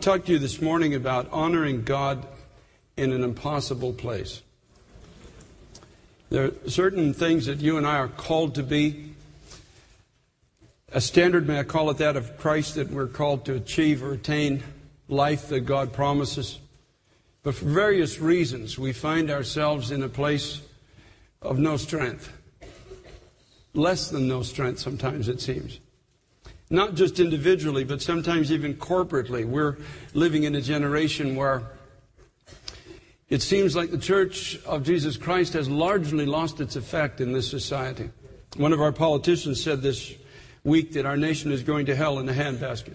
Talk to you this morning about honoring God in an impossible place. There are certain things that you and I are called to be. A standard, may I call it that, of Christ that we're called to achieve or attain life that God promises. But for various reasons, we find ourselves in a place of no strength. Less than no strength, sometimes it seems not just individually, but sometimes even corporately. We're living in a generation where it seems like the Church of Jesus Christ has largely lost its effect in this society. One of our politicians said this week that our nation is going to hell in a handbasket.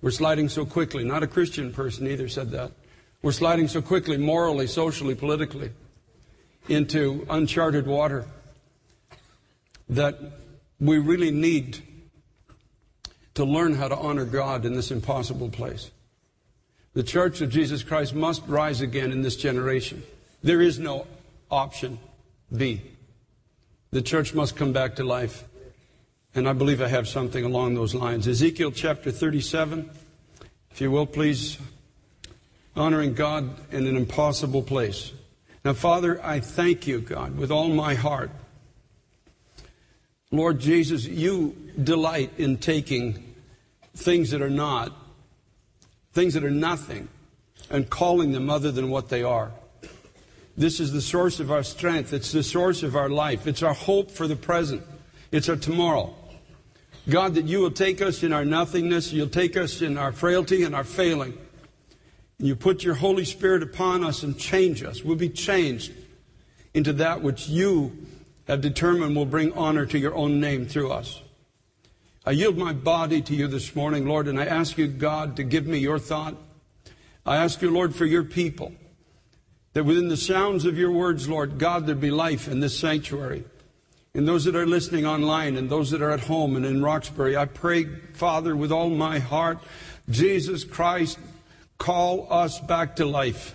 We're sliding so quickly. Not a Christian person either said that. We're sliding so quickly, morally, socially, politically, into uncharted water that we really need to learn how to honor God in this impossible place. The Church of Jesus Christ must rise again in this generation. There is no option B. The church must come back to life. And I believe I have something along those lines. Ezekiel chapter 37, if you will, please. Honoring God in an impossible place. Now, Father, I thank you, God, with all my heart. Lord Jesus, you delight in taking things that are not, things that are nothing, and calling them other than what they are. This is the source of our strength. It's the source of our life. It's our hope for the present. It's our tomorrow. God, that you will take us in our nothingness, you'll take us in our frailty and our failing. And you put your Holy Spirit upon us and change us. We'll be changed into that which you have determined will bring honor to your own name through us. I yield my body to you this morning, Lord, and I ask you, God, to give me your thought. I ask you, Lord, for your people, that within the sounds of your words, Lord, God, there be life in this sanctuary. And those that are listening online and those that are at home and in Roxbury, I pray, Father, with all my heart, Jesus Christ, call us back to life.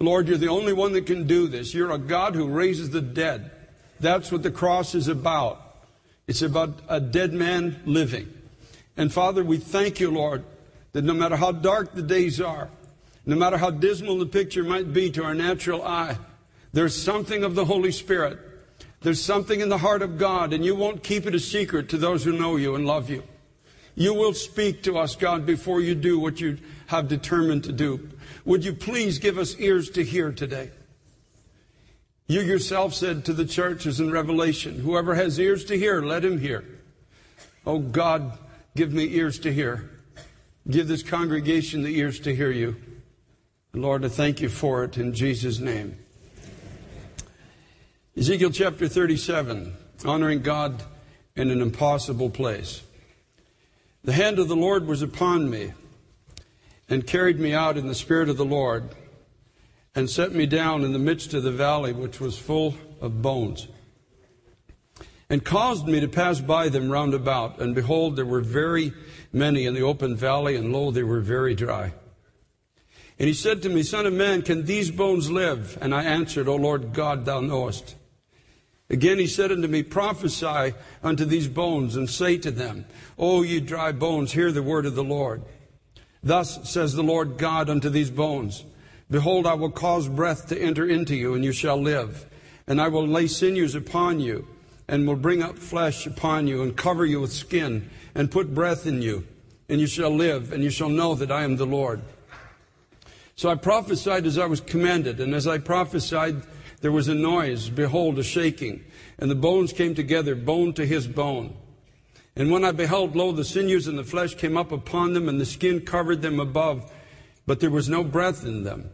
Lord, you're the only one that can do this. You're a God who raises the dead. That's what the cross is about. It's about a dead man living. And Father, we thank you, Lord, that no matter how dark the days are, no matter how dismal the picture might be to our natural eye, there's something of the Holy Spirit. There's something in the heart of God, and you won't keep it a secret to those who know you and love you. You will speak to us, God, before you do what you have determined to do. Would you please give us ears to hear today? You yourself said to the churches in Revelation, whoever has ears to hear, let him hear. Oh God, give me ears to hear. Give this congregation the ears to hear you. Lord, I thank you for it in Jesus' name. Ezekiel chapter 37, honoring God in an impossible place. The hand of the Lord was upon me and carried me out in the spirit of the Lord and set me down in the midst of the valley which was full of bones and caused me to pass by them round about. And behold there were very many in the open valley and lo they were very dry. And he said to me son of man can these bones live? And i answered o lord god thou knowest. Again he said unto me, Prophesy unto these bones, and say to them, O ye dry bones, hear the word of the Lord. Thus says the Lord God unto these bones, Behold, I will cause breath to enter into you, and you shall live. And I will lay sinews upon you, and will bring up flesh upon you, and cover you with skin, and put breath in you, and you shall live, and you shall know that I am the Lord. So I prophesied as I was commanded, and as I prophesied, there was a noise, behold, a shaking, and the bones came together, bone to his bone. And when I beheld, lo, the sinews and the flesh came up upon them, and the skin covered them above, but there was no breath in them.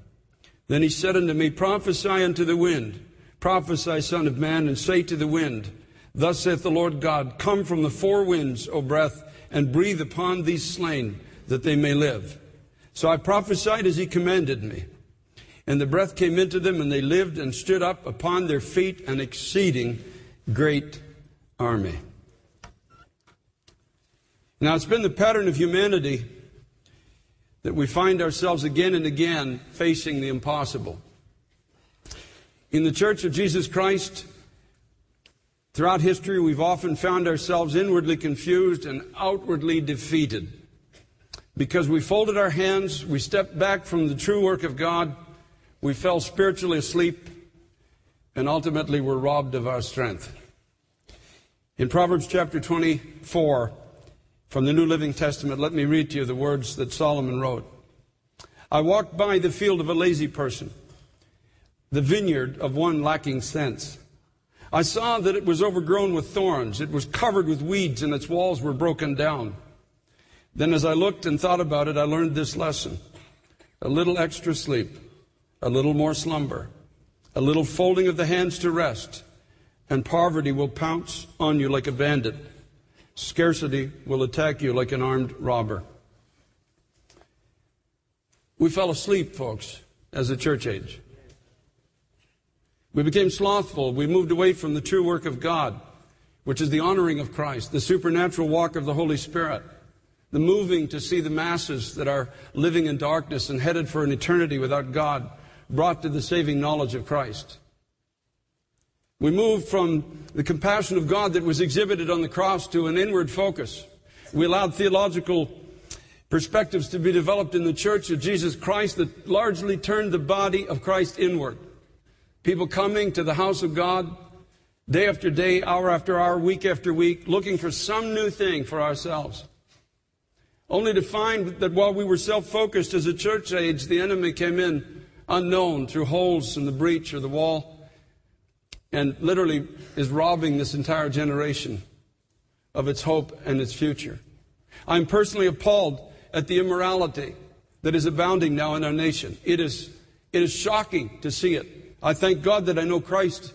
Then he said unto me, Prophesy unto the wind, prophesy, Son of Man, and say to the wind, Thus saith the Lord God, Come from the four winds, O breath, and breathe upon these slain, that they may live. So I prophesied as he commanded me. And the breath came into them, and they lived and stood up upon their feet, an exceeding great army. Now, it's been the pattern of humanity that we find ourselves again and again facing the impossible. In the Church of Jesus Christ, throughout history, we've often found ourselves inwardly confused and outwardly defeated. Because we folded our hands, we stepped back from the true work of God, we fell spiritually asleep, and ultimately were robbed of our strength. In Proverbs chapter 24, from the New Living Testament, let me read to you the words that Solomon wrote. I walked by the field of a lazy person, the vineyard of one lacking sense. I saw that it was overgrown with thorns. It was covered with weeds and its walls were broken down. Then as I looked and thought about it, I learned this lesson. A little extra sleep, a little more slumber, a little folding of the hands to rest, and poverty will pounce on you like a bandit. Scarcity will attack you like an armed robber. We fell asleep, folks, as a church age. We became slothful. We moved away from the true work of God, which is the honoring of Christ, the supernatural walk of the Holy Spirit, the moving to see the masses that are living in darkness and headed for an eternity without God brought to the saving knowledge of Christ. We moved from the compassion of God that was exhibited on the cross to an inward focus. We allowed theological perspectives to be developed in the church of Jesus Christ that largely turned the body of Christ inward. People coming to the house of God day after day, hour after hour, week after week, looking for some new thing for ourselves. Only to find that while we were self-focused as a church age, the enemy came in unknown through holes in the breach or the wall and literally is robbing this entire generation of its hope and its future. I'm personally appalled at the immorality that is abounding now in our nation. It is, it is shocking to see it. I thank God that I know Christ.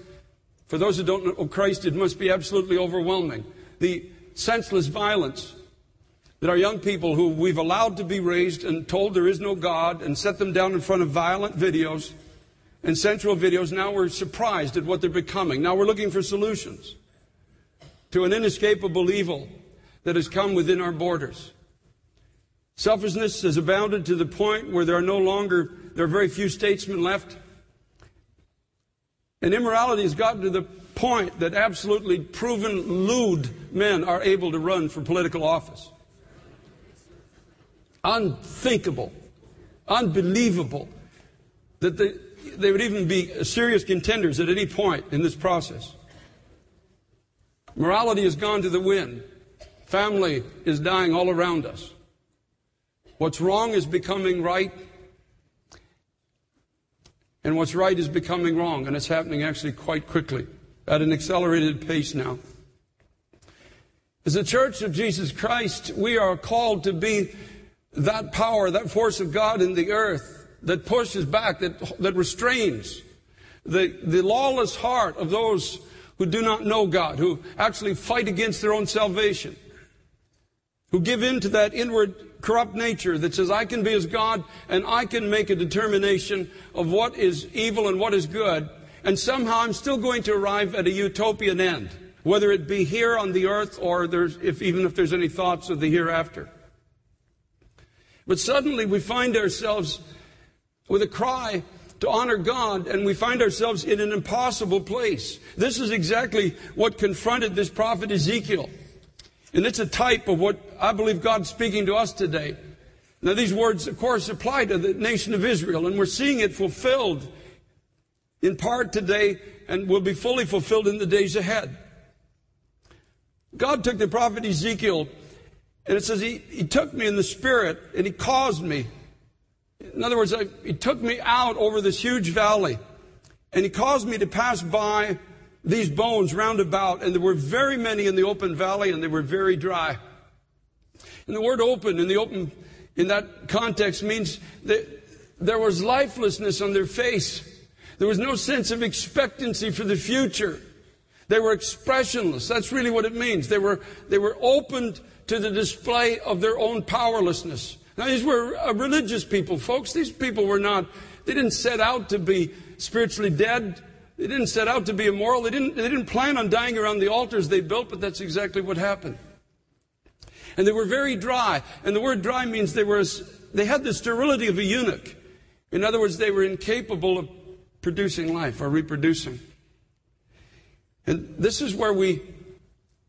For those who don't know Christ, it must be absolutely overwhelming. The senseless violence that our young people who we've allowed to be raised and told there is no God and set them down in front of violent videos and sensual videos, now we're surprised at what they're becoming. Now we're looking for solutions to an inescapable evil that has come within our borders. Selfishness has abounded to the point where there are no longer, there are very few statesmen left. And immorality has gotten to the point that absolutely proven lewd men are able to run for political office. Unthinkable, unbelievable that the, they would even be serious contenders at any point in this process. Morality has gone to the wind. Family is dying all around us. What's wrong is becoming right, and what's right is becoming wrong, and it's happening actually quite quickly at an accelerated pace now. As a church of Jesus Christ, we are called to be that power, that force of God in the earth that pushes back, that, that restrains the, the lawless heart of those who do not know God, who actually fight against their own salvation, who give in to that inward corrupt nature that says, I can be as God and I can make a determination of what is evil and what is good, and somehow I'm still going to arrive at a utopian end, whether it be here on the earth or if, even if there's any thoughts of the hereafter. But suddenly we find ourselves with a cry to honor God, and we find ourselves in an impossible place. This is exactly what confronted this prophet Ezekiel. And it's a type of what I believe God's speaking to us today. Now, these words, of course, apply to the nation of Israel, and we're seeing it fulfilled in part today and will be fully fulfilled in the days ahead. God took the prophet Ezekiel, and it says he, he took me in the spirit and he caused me In other words, I, he took me out over this huge valley and he caused me to pass by these bones round about, and there were very many in the open valley, and they were very dry. And the word open in the open in that context means that there was lifelessness on their face. There was no sense of expectancy for the future. They were expressionless. That's really what it means. They were, they were opened to the display of their own powerlessness. Now, these were uh, religious people, folks. These people were not, they didn't set out to be spiritually dead. They didn't set out to be immoral. They didn't, they didn't plan on dying around the altars they built, but that's exactly what happened. And they were very dry. And the word dry means they were, they had the sterility of a eunuch. In other words, they were incapable of producing life or reproducing. And this is where we,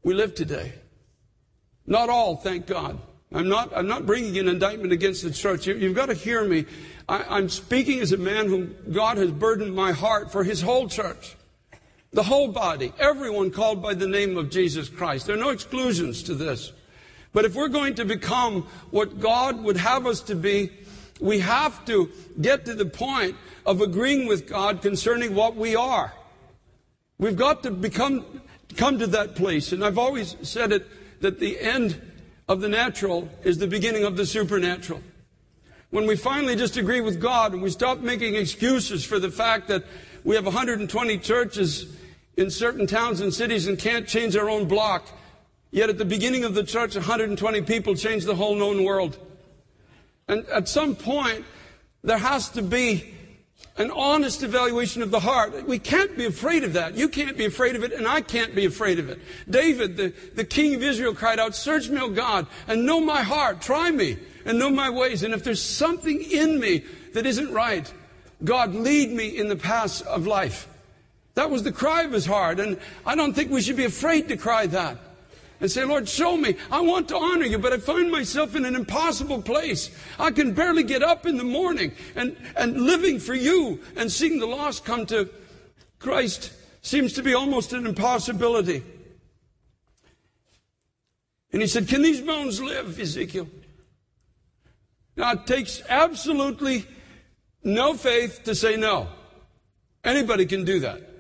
we live today. Not all, thank God. I'm not, I'm not bringing an indictment against the church. You, have got to hear me. I, am speaking as a man whom God has burdened my heart for his whole church. The whole body. Everyone called by the name of Jesus Christ. There are no exclusions to this. But if we're going to become what God would have us to be, we have to get to the point of agreeing with God concerning what we are. We've got to become, come to that place. And I've always said it that the end of the natural is the beginning of the supernatural. When we finally just agree with God and we stop making excuses for the fact that we have 120 churches in certain towns and cities and can't change our own block, yet at the beginning of the church, 120 people changed the whole known world. And at some point, there has to be an honest evaluation of the heart. We can't be afraid of that. You can't be afraid of it, and I can't be afraid of it. David, the, the king of Israel, cried out, Search me, O God, and know my heart. Try me and know my ways. And if there's something in me that isn't right, God, lead me in the paths of life. That was the cry of his heart, and I don't think we should be afraid to cry that and say, Lord, show me. I want to honor you, but I find myself in an impossible place. I can barely get up in the morning and, and living for you and seeing the lost come to Christ seems to be almost an impossibility. And he said, Can these bones live, Ezekiel? Now, it takes absolutely no faith to say no. Anybody can do that.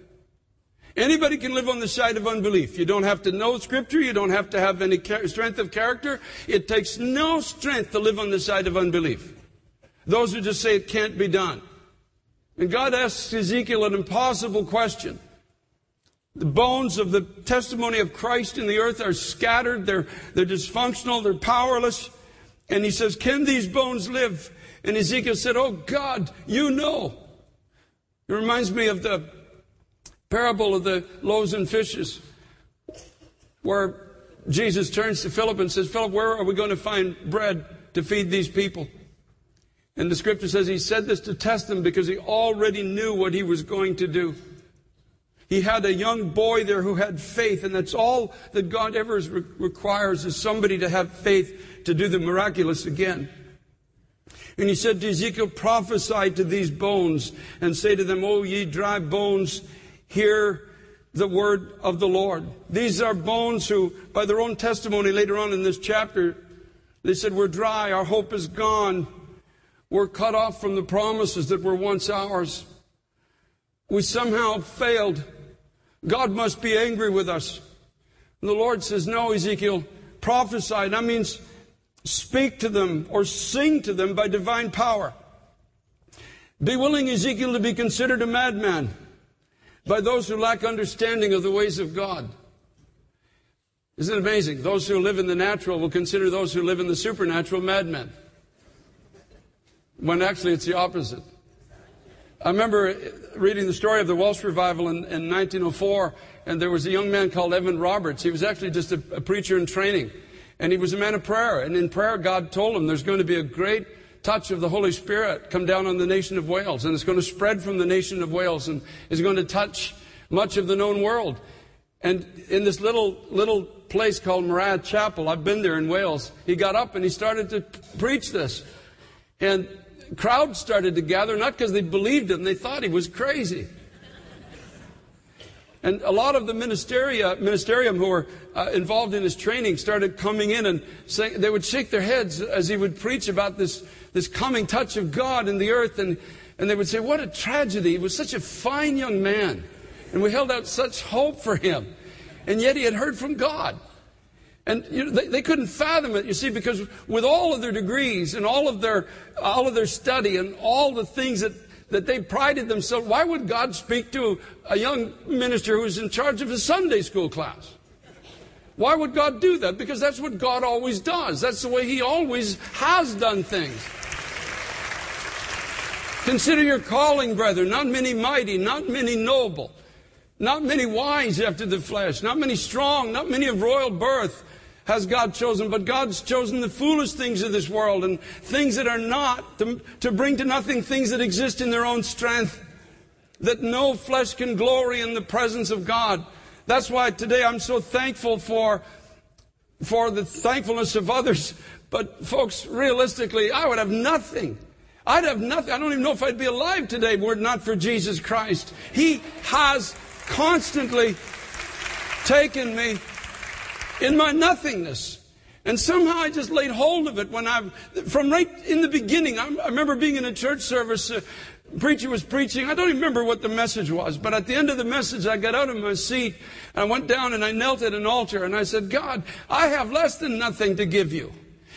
Anybody can live on the side of unbelief. You don't have to know scripture. You don't have to have any strength of character. It takes no strength to live on the side of unbelief. Those who just say it can't be done. And God asks Ezekiel an impossible question. The bones of the testimony of Christ in the earth are scattered. They're, they're dysfunctional. They're powerless. And he says, can these bones live? And Ezekiel said, Oh God, you know. It reminds me of the parable of the loaves and fishes, where Jesus turns to Philip and says, Philip, where are we going to find bread to feed these people? And the scripture says he said this to test them because he already knew what he was going to do. He had a young boy there who had faith, and that's all that God ever requires is somebody to have faith to do the miraculous again. And he said to Ezekiel, prophesy to these bones and say to them, O ye dry bones, hear the word of the Lord. These are bones who, by their own testimony later on in this chapter, they said, We're dry, our hope is gone. We're cut off from the promises that were once ours. We somehow failed. God must be angry with us. And the Lord says, No, Ezekiel, prophesy. That means speak to them or sing to them by divine power. Be willing, Ezekiel, to be considered a madman by those who lack understanding of the ways of God. Isn't it amazing? Those who live in the natural will consider those who live in the supernatural madmen. When actually it's the opposite. I remember reading the story of the Welsh revival in, in 1904, and there was a young man called Evan Roberts. He was actually just a, a preacher in training, and he was a man of prayer. And in prayer, God told him there's going to be a great touch of the Holy Spirit come down on the nation of Wales, and it's going to spread from the nation of Wales and is going to touch much of the known world. And in this little little place called Moriah Chapel, I've been there in Wales. He got up and he started to preach this, and crowds started to gather, not because they believed him, they thought he was crazy. And a lot of the ministeria, ministerium who were uh, involved in his training started coming in and saying, they would shake their heads as he would preach about this, this coming touch of God in the earth. And, and they would say, what a tragedy. He was such a fine young man. And we held out such hope for him. And yet he had heard from God. And you know, they, they couldn't fathom it, you see, because with all of their degrees and all of their, all of their study and all the things that that they prided themselves. Why would God speak to a young minister who's in charge of a Sunday school class? Why would God do that? Because that's what God always does. That's the way He always has done things. Consider your calling, brethren. Not many mighty, not many noble, not many wise after the flesh, not many strong, not many of royal birth has God chosen, but God's chosen the foolish things of this world and things that are not to, to bring to nothing things that exist in their own strength, that no flesh can glory in the presence of God. That's why today I'm so thankful for, for the thankfulness of others. But folks, realistically, I would have nothing. I'd have nothing. I don't even know if I'd be alive today were it not for Jesus Christ. He has constantly taken me in my nothingness. And somehow I just laid hold of it when I, from right in the beginning, I, I remember being in a church service, uh, preacher was preaching. I don't even remember what the message was, but at the end of the message, I got out of my seat and I went down and I knelt at an altar and I said, God, I have less than nothing to give you.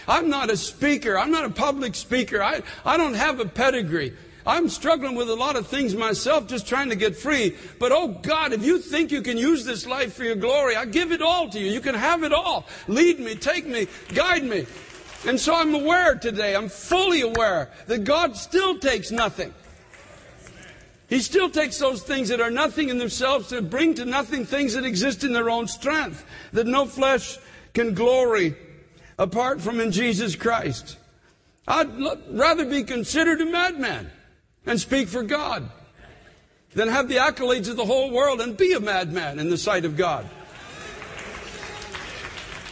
I'm not a speaker. I'm not a public speaker. I, I don't have a pedigree. I'm struggling with a lot of things myself, just trying to get free. But oh God, if you think you can use this life for your glory, I give it all to you. You can have it all. Lead me, take me, guide me. And so I'm aware today, I'm fully aware that God still takes nothing. He still takes those things that are nothing in themselves to bring to nothing things that exist in their own strength, that no flesh can glory apart from in Jesus Christ. I'd rather be considered a madman and speak for God than have the accolades of the whole world and be a madman in the sight of God.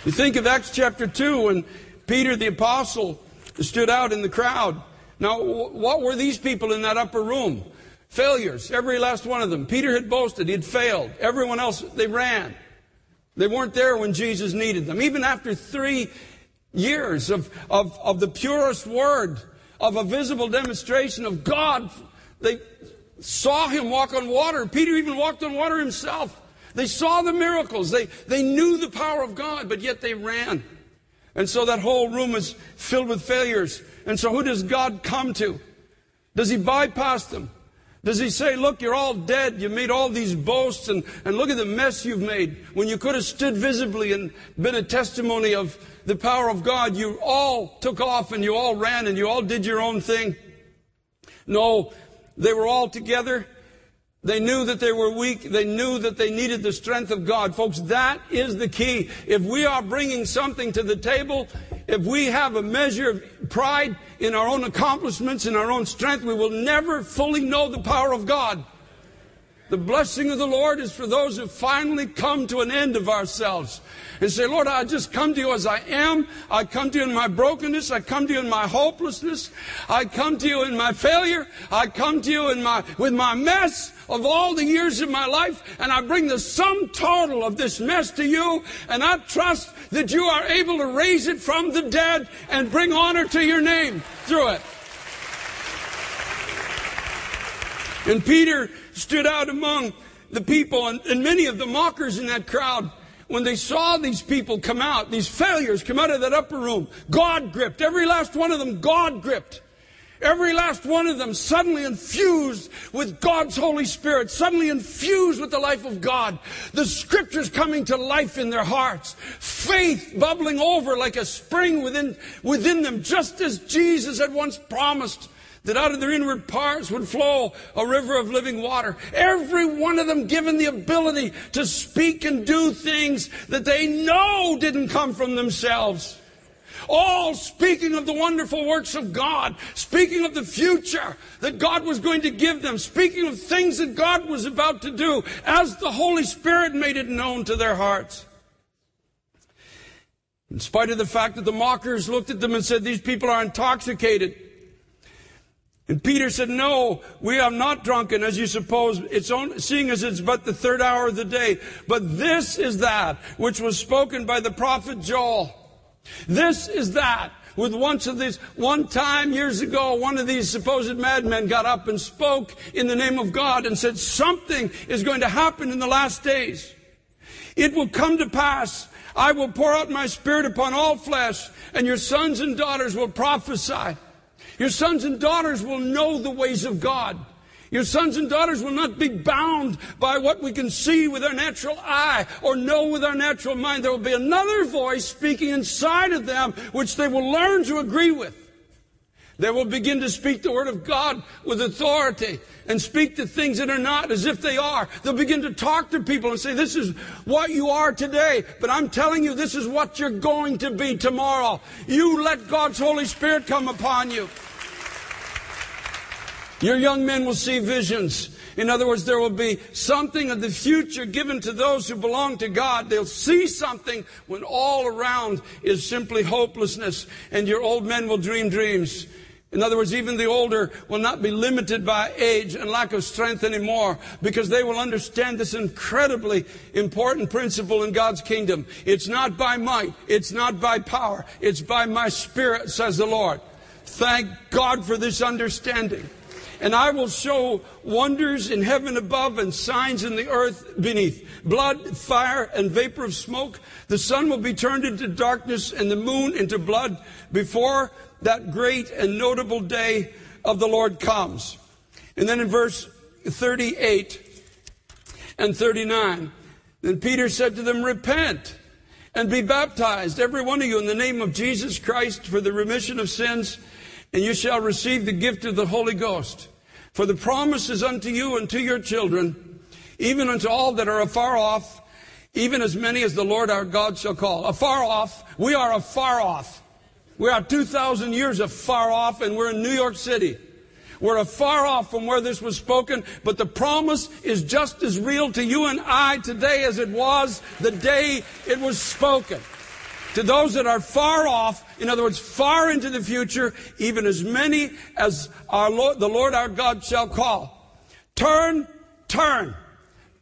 You think of Acts chapter 2 when Peter the apostle stood out in the crowd. Now, what were these people in that upper room? Failures, every last one of them. Peter had boasted, he had failed. Everyone else, they ran. They weren't there when Jesus needed them. Even after three years of, of, of the purest word, of a visible demonstration of God. They saw him walk on water. Peter even walked on water himself. They saw the miracles. They, they knew the power of God, but yet they ran. And so that whole room is filled with failures. And so who does God come to? Does he bypass them? Does he say, look, you're all dead. You made all these boasts and, and look at the mess you've made when you could have stood visibly and been a testimony of the power of God. You all took off and you all ran and you all did your own thing. No, they were all together. They knew that they were weak. They knew that they needed the strength of God. Folks, that is the key. If we are bringing something to the table, if we have a measure of pride in our own accomplishments, in our own strength, we will never fully know the power of God. The blessing of the Lord is for those who finally come to an end of ourselves and say, Lord, I just come to you as I am. I come to you in my brokenness. I come to you in my hopelessness. I come to you in my failure. I come to you in my, with my mess of all the years of my life. And I bring the sum total of this mess to you. And I trust that you are able to raise it from the dead and bring honor to your name through it. And Peter stood out among the people and, and many of the mockers in that crowd when they saw these people come out, these failures come out of that upper room, God gripped. Every last one of them, God gripped. Every last one of them suddenly infused with God's Holy Spirit, suddenly infused with the life of God. The scriptures coming to life in their hearts. Faith bubbling over like a spring within, within them, just as Jesus had once promised that out of their inward parts would flow a river of living water. Every one of them given the ability to speak and do things that they know didn't come from themselves. All speaking of the wonderful works of God, speaking of the future that God was going to give them, speaking of things that God was about to do as the Holy Spirit made it known to their hearts. In spite of the fact that the mockers looked at them and said, These people are intoxicated. And Peter said, No, we are not drunken, as you suppose. It's only, seeing as it's but the third hour of the day. But this is that which was spoken by the prophet Joel. This is that with once of these, one time years ago, one of these supposed madmen got up and spoke in the name of God and said, something is going to happen in the last days. It will come to pass. I will pour out my spirit upon all flesh and your sons and daughters will prophesy. Your sons and daughters will know the ways of God. Your sons and daughters will not be bound by what we can see with our natural eye or know with our natural mind. There will be another voice speaking inside of them which they will learn to agree with. They will begin to speak the word of God with authority and speak the things that are not as if they are. They'll begin to talk to people and say, this is what you are today, but I'm telling you, this is what you're going to be tomorrow. You let God's Holy Spirit come upon you. Your young men will see visions. In other words, there will be something of the future given to those who belong to God. They'll see something when all around is simply hopelessness, and your old men will dream dreams. In other words, even the older will not be limited by age and lack of strength anymore because they will understand this incredibly important principle in God's kingdom. It's not by might. It's not by power. It's by my spirit, says the Lord. Thank God for this understanding. And I will show wonders in heaven above and signs in the earth beneath. Blood, fire, and vapor of smoke. The sun will be turned into darkness and the moon into blood before that great and notable day of the Lord comes. And then in verse 38 and 39, then Peter said to them, Repent and be baptized, every one of you, in the name of Jesus Christ for the remission of sins and you shall receive the gift of the Holy Ghost. For the promise is unto you and to your children, even unto all that are afar off, even as many as the Lord our God shall call. Afar off, we are afar off. We are 2,000 years afar off, and we're in New York City. We're afar off from where this was spoken, but the promise is just as real to you and I today as it was the day it was spoken. To those that are far off, in other words, far into the future, even as many as our Lord, the Lord our God shall call. Turn, turn.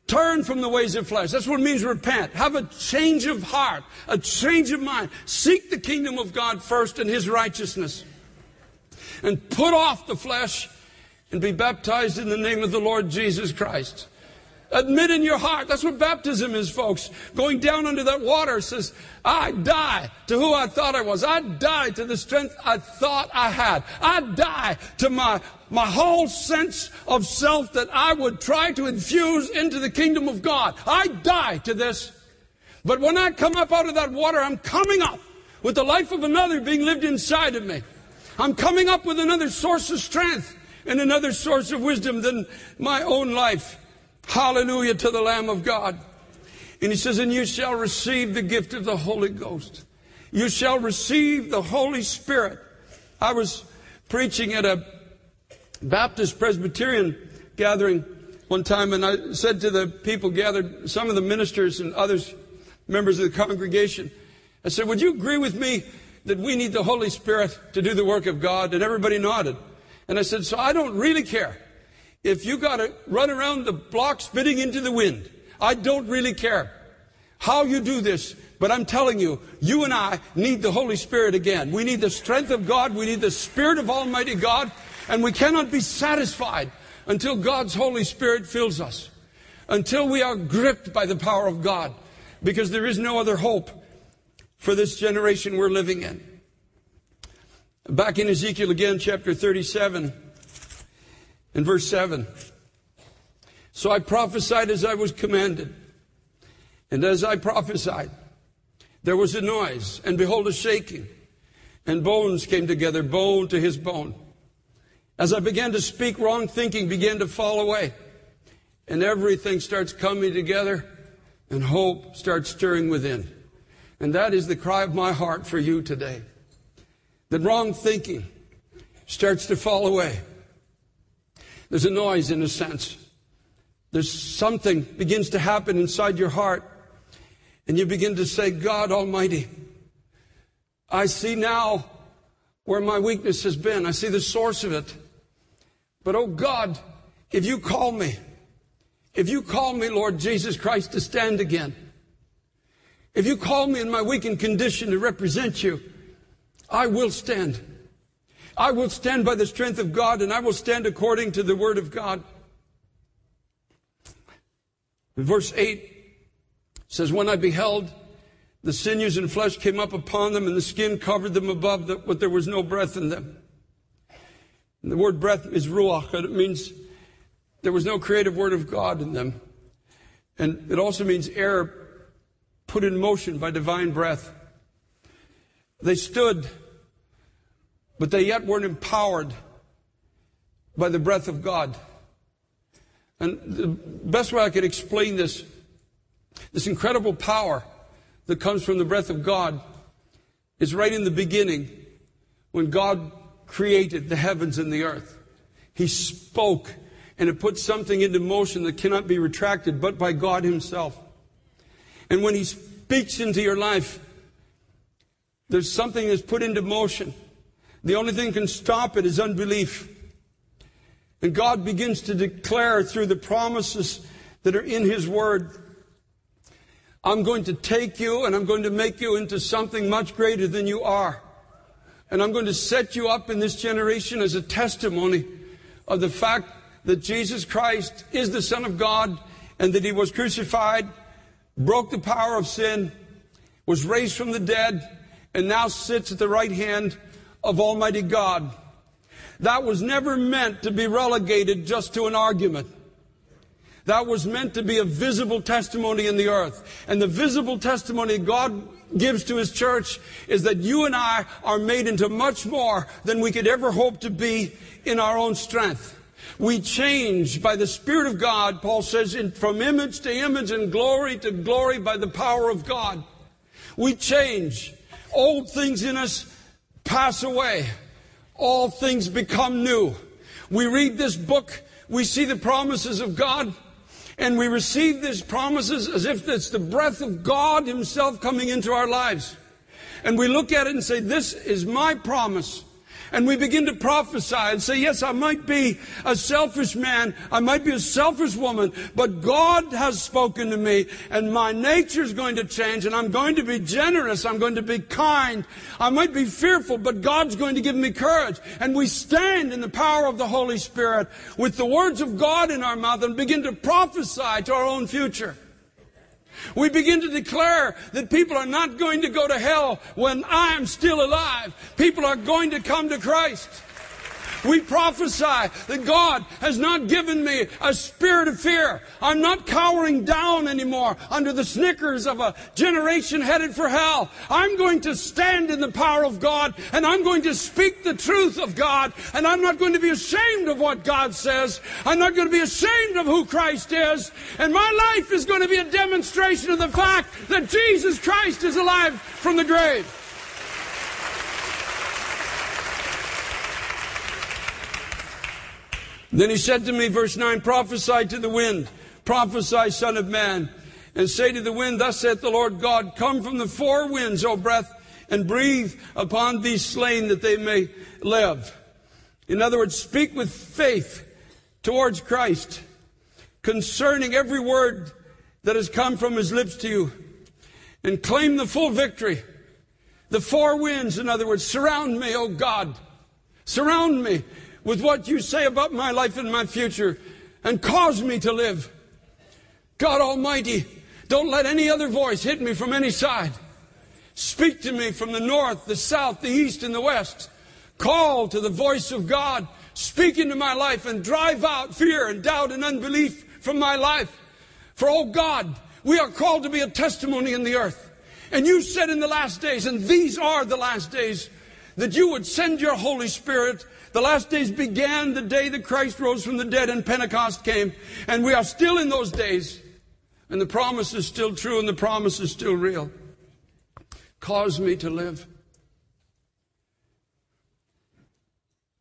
Turn from the ways of flesh. That's what it means repent. Have a change of heart, a change of mind. Seek the kingdom of God first and his righteousness. And put off the flesh and be baptized in the name of the Lord Jesus Christ. Admit in your heart. That's what baptism is, folks. Going down under that water says, I die to who I thought I was. I die to the strength I thought I had. I die to my, my whole sense of self that I would try to infuse into the kingdom of God. I die to this. But when I come up out of that water, I'm coming up with the life of another being lived inside of me. I'm coming up with another source of strength and another source of wisdom than my own life. Hallelujah to the Lamb of God. And he says, and you shall receive the gift of the Holy Ghost. You shall receive the Holy Spirit. I was preaching at a Baptist Presbyterian gathering one time and I said to the people gathered, some of the ministers and others, members of the congregation, I said, would you agree with me that we need the Holy Spirit to do the work of God? And everybody nodded. And I said, so I don't really care if you got to run around the block spitting into the wind, I don't really care how you do this. But I'm telling you, you and I need the Holy Spirit again. We need the strength of God. We need the Spirit of Almighty God. And we cannot be satisfied until God's Holy Spirit fills us. Until we are gripped by the power of God. Because there is no other hope for this generation we're living in. Back in Ezekiel again, chapter 37 in verse 7. So I prophesied as I was commanded. And as I prophesied, there was a noise, and behold, a shaking, and bones came together, bone to his bone. As I began to speak, wrong thinking began to fall away, and everything starts coming together, and hope starts stirring within. And that is the cry of my heart for you today. That wrong thinking starts to fall away there's a noise in a sense. There's something begins to happen inside your heart. And you begin to say, God Almighty, I see now where my weakness has been. I see the source of it. But oh God, if you call me, if you call me, Lord Jesus Christ, to stand again, if you call me in my weakened condition to represent you, I will stand. I will stand by the strength of God and I will stand according to the word of God. Verse 8 says, When I beheld, the sinews and flesh came up upon them and the skin covered them above, the, but there was no breath in them. And the word breath is ruach, and it means there was no creative word of God in them. And it also means air put in motion by divine breath. They stood, but they yet weren't empowered by the breath of God. And the best way I could explain this, this incredible power that comes from the breath of God is right in the beginning when God created the heavens and the earth. He spoke and it put something into motion that cannot be retracted but by God Himself. And when He speaks into your life, there's something that's put into motion. The only thing can stop it is unbelief. And God begins to declare through the promises that are in His Word, I'm going to take you and I'm going to make you into something much greater than you are. And I'm going to set you up in this generation as a testimony of the fact that Jesus Christ is the Son of God and that He was crucified, broke the power of sin, was raised from the dead, and now sits at the right hand of Almighty God. That was never meant to be relegated just to an argument. That was meant to be a visible testimony in the earth. And the visible testimony God gives to His church is that you and I are made into much more than we could ever hope to be in our own strength. We change by the Spirit of God, Paul says, in, from image to image and glory to glory by the power of God. We change. Old things in us pass away. All things become new. We read this book, we see the promises of God, and we receive these promises as if it's the breath of God Himself coming into our lives. And we look at it and say, This is my promise. And we begin to prophesy and say, yes, I might be a selfish man. I might be a selfish woman, but God has spoken to me and my nature is going to change and I'm going to be generous. I'm going to be kind. I might be fearful, but God's going to give me courage. And we stand in the power of the Holy Spirit with the words of God in our mouth and begin to prophesy to our own future. We begin to declare that people are not going to go to hell when I am still alive. People are going to come to Christ. We prophesy that God has not given me a spirit of fear. I'm not cowering down anymore under the snickers of a generation headed for hell. I'm going to stand in the power of God and I'm going to speak the truth of God and I'm not going to be ashamed of what God says. I'm not going to be ashamed of who Christ is. And my life is going to be a demonstration of the fact that Jesus Christ is alive from the grave. Then he said to me, verse 9, prophesy to the wind, prophesy, son of man, and say to the wind, thus saith the Lord God, come from the four winds, O breath, and breathe upon these slain that they may live. In other words, speak with faith towards Christ concerning every word that has come from his lips to you and claim the full victory. The four winds, in other words, surround me, O God. Surround me with what you say about my life and my future and cause me to live. God Almighty, don't let any other voice hit me from any side. Speak to me from the north, the south, the east, and the west. Call to the voice of God. Speak into my life and drive out fear and doubt and unbelief from my life. For, oh God, we are called to be a testimony in the earth. And you said in the last days, and these are the last days, that you would send your Holy Spirit the last days began the day that Christ rose from the dead and Pentecost came. And we are still in those days. And the promise is still true and the promise is still real. Cause me to live.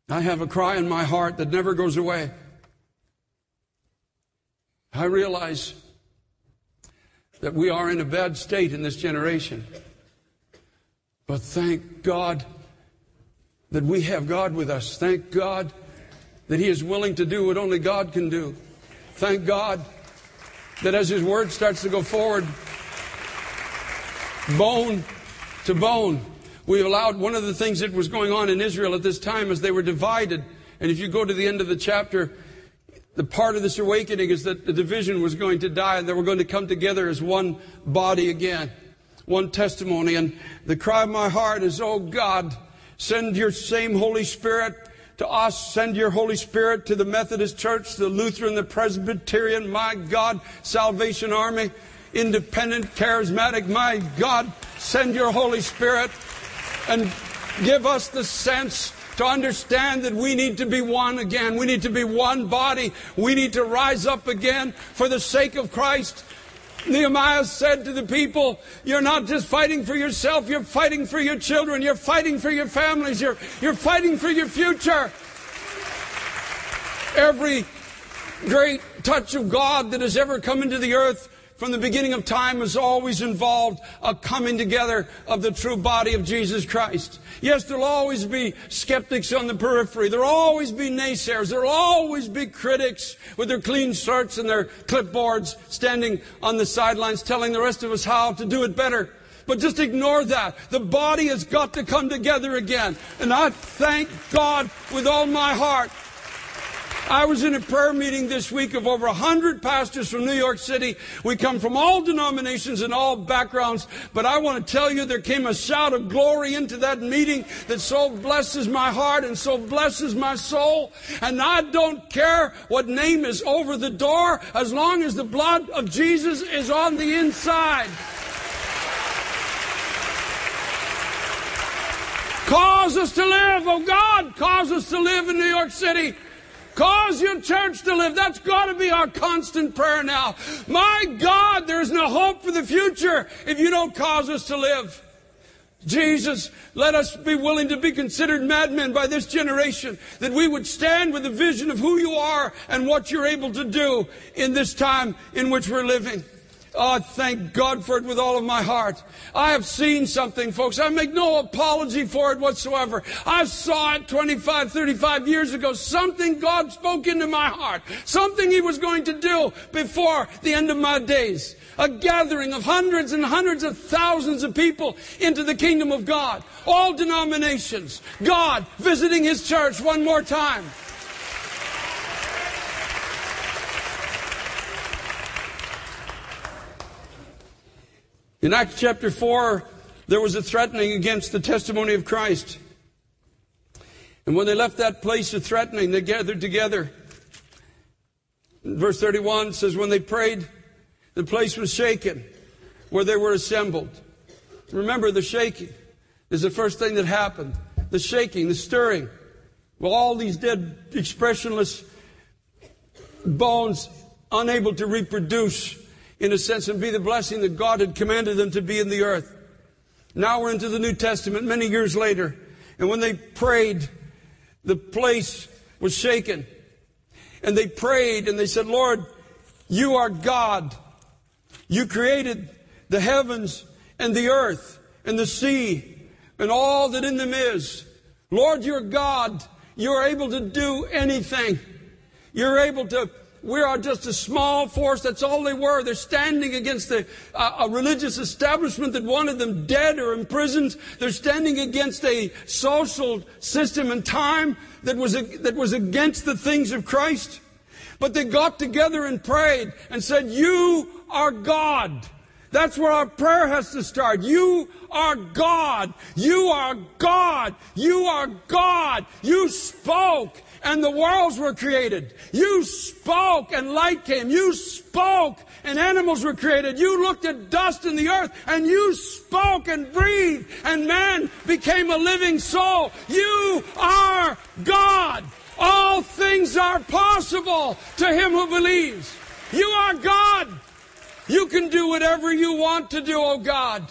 I have a cry in my heart that never goes away. I realize that we are in a bad state in this generation. But thank God that we have God with us. Thank God that He is willing to do what only God can do. Thank God that as His Word starts to go forward, bone to bone, we allowed one of the things that was going on in Israel at this time is they were divided. And if you go to the end of the chapter, the part of this awakening is that the division was going to die and they were going to come together as one body again, one testimony. And the cry of my heart is, Oh God, send your same Holy Spirit to us. Send your Holy Spirit to the Methodist Church, the Lutheran, the Presbyterian, my God, Salvation Army, independent, charismatic, my God, send your Holy Spirit and give us the sense to understand that we need to be one again. We need to be one body. We need to rise up again for the sake of Christ. Nehemiah said to the people, You're not just fighting for yourself, you're fighting for your children, you're fighting for your families, you're, you're fighting for your future. Every great touch of God that has ever come into the earth from the beginning of time has always involved a coming together of the true body of Jesus Christ. Yes, there'll always be skeptics on the periphery. There'll always be naysayers. There'll always be critics with their clean shirts and their clipboards standing on the sidelines telling the rest of us how to do it better. But just ignore that. The body has got to come together again. And I thank God with all my heart I was in a prayer meeting this week of over 100 pastors from New York City. We come from all denominations and all backgrounds, but I want to tell you there came a shout of glory into that meeting that so blesses my heart and so blesses my soul. And I don't care what name is over the door as long as the blood of Jesus is on the inside. Cause us to live, oh God, cause us to live in New York City. Cause your church to live. That's got to be our constant prayer now. My God, there is no hope for the future if you don't cause us to live. Jesus, let us be willing to be considered madmen by this generation, that we would stand with a vision of who you are and what you're able to do in this time in which we're living. Oh, thank God for it with all of my heart. I have seen something, folks. I make no apology for it whatsoever. I saw it 25, 35 years ago. Something God spoke into my heart. Something He was going to do before the end of my days. A gathering of hundreds and hundreds of thousands of people into the kingdom of God. All denominations. God visiting His church one more time. In Acts chapter 4, there was a threatening against the testimony of Christ. And when they left that place of threatening, they gathered together. Verse 31 says, When they prayed, the place was shaken where they were assembled. Remember, the shaking is the first thing that happened. The shaking, the stirring. Well, all these dead, expressionless bones, unable to reproduce, in a sense, and be the blessing that God had commanded them to be in the earth. Now we're into the New Testament many years later. And when they prayed, the place was shaken. And they prayed and they said, Lord, you are God. You created the heavens and the earth and the sea and all that in them is. Lord, you're God. You're able to do anything. You're able to we are just a small force. That's all they were. They're standing against a, a, religious establishment that wanted them dead or imprisoned. They're standing against a social system and time that was, that was against the things of Christ. But they got together and prayed and said, You are God. That's where our prayer has to start. You are God. You are God. You are God. You spoke and the worlds were created. You spoke and light came. You spoke and animals were created. You looked at dust in the earth and you spoke and breathed and man became a living soul. You are God. All things are possible to him who believes. You are God. You can do whatever you want to do, oh God.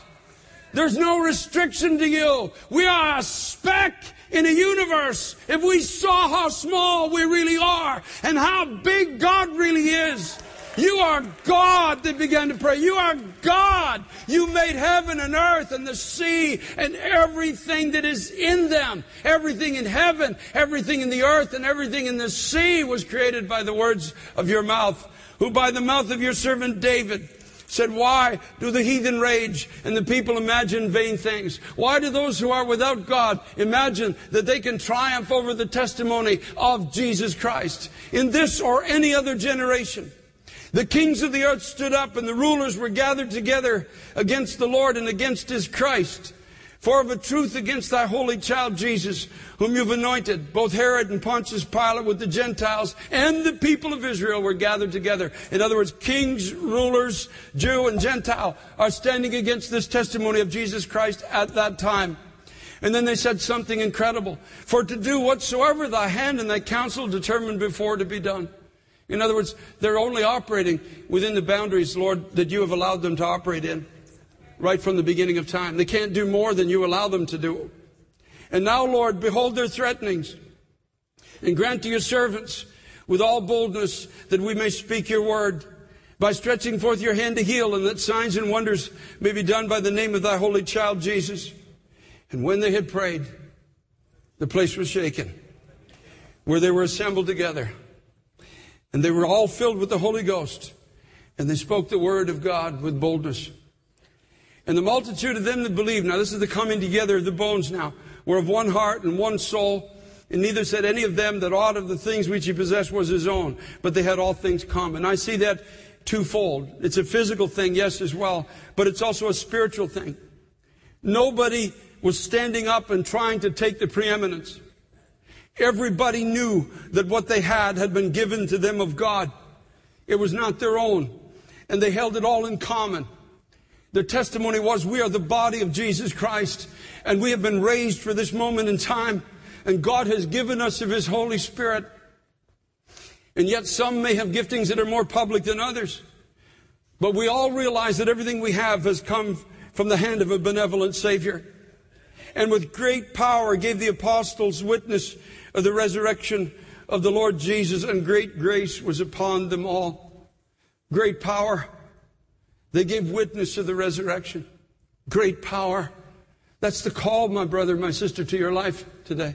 There's no restriction to you. We are a speck in a universe, if we saw how small we really are and how big God really is, You are God, they began to pray. You are God. You made heaven and earth and the sea and everything that is in them. Everything in heaven, everything in the earth, and everything in the sea was created by the words of your mouth, who by the mouth of your servant David said, Why do the heathen rage and the people imagine vain things? Why do those who are without God imagine that they can triumph over the testimony of Jesus Christ in this or any other generation? The kings of the earth stood up and the rulers were gathered together against the Lord and against his Christ. For of a truth against thy holy child Jesus, whom you've anointed, both Herod and Pontius Pilate with the Gentiles and the people of Israel were gathered together. In other words, kings, rulers, Jew and Gentile are standing against this testimony of Jesus Christ at that time. And then they said something incredible. For to do whatsoever thy hand and thy counsel determined before to be done. In other words, they're only operating within the boundaries, Lord, that you have allowed them to operate in right from the beginning of time. They can't do more than you allow them to do. And now, Lord, behold their threatenings and grant to your servants with all boldness that we may speak your word by stretching forth your hand to heal and that signs and wonders may be done by the name of thy holy child Jesus. And when they had prayed, the place was shaken where they were assembled together. And they were all filled with the Holy Ghost. And they spoke the word of God with boldness. And the multitude of them that believed, now this is the coming together of the bones now, were of one heart and one soul. And neither said any of them that aught of the things which he possessed was his own, but they had all things common. I see that twofold. It's a physical thing, yes, as well, but it's also a spiritual thing. Nobody was standing up and trying to take the preeminence. Everybody knew that what they had had been given to them of God. It was not their own. And they held it all in common. Their testimony was, we are the body of Jesus Christ and we have been raised for this moment in time and God has given us of His Holy Spirit. And yet some may have giftings that are more public than others. But we all realize that everything we have has come from the hand of a benevolent Savior. And with great power gave the apostles witness of the resurrection of the Lord Jesus, and great grace was upon them all. Great power. They gave witness to the resurrection. Great power. That's the call, my brother, my sister, to your life today.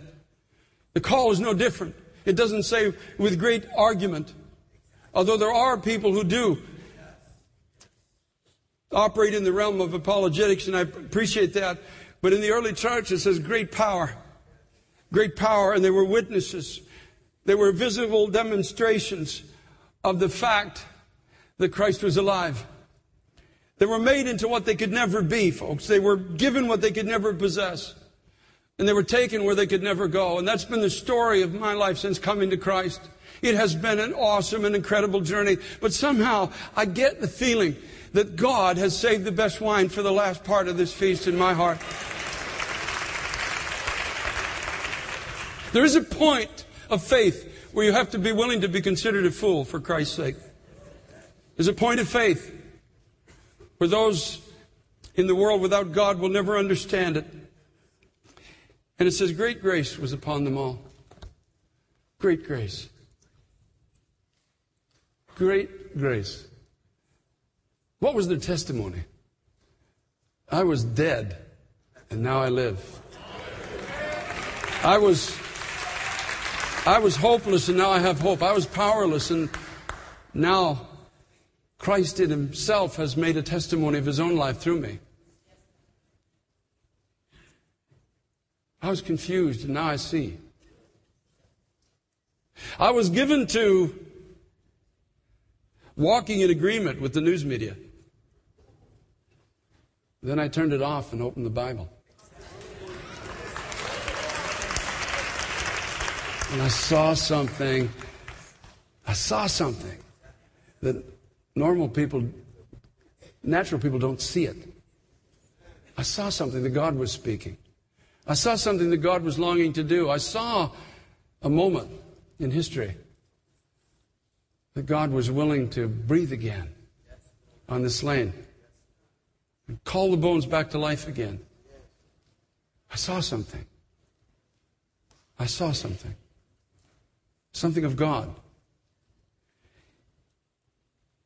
The call is no different. It doesn't say with great argument. Although there are people who do operate in the realm of apologetics, and I appreciate that. But in the early church, it says great power great power, and they were witnesses. They were visible demonstrations of the fact that Christ was alive. They were made into what they could never be, folks. They were given what they could never possess. And they were taken where they could never go. And that's been the story of my life since coming to Christ. It has been an awesome and incredible journey. But somehow I get the feeling that God has saved the best wine for the last part of this feast in my heart. There is a point of faith where you have to be willing to be considered a fool for Christ's sake. There's a point of faith where those in the world without God will never understand it. And it says, Great grace was upon them all. Great grace. Great grace. What was their testimony? I was dead, and now I live. I was I was hopeless and now I have hope. I was powerless and now Christ in Himself has made a testimony of His own life through me. I was confused and now I see. I was given to walking in agreement with the news media. Then I turned it off and opened the Bible. And I saw something. I saw something that normal people, natural people don't see it. I saw something that God was speaking. I saw something that God was longing to do. I saw a moment in history that God was willing to breathe again on the slain and call the bones back to life again. I saw something. I saw something something of God.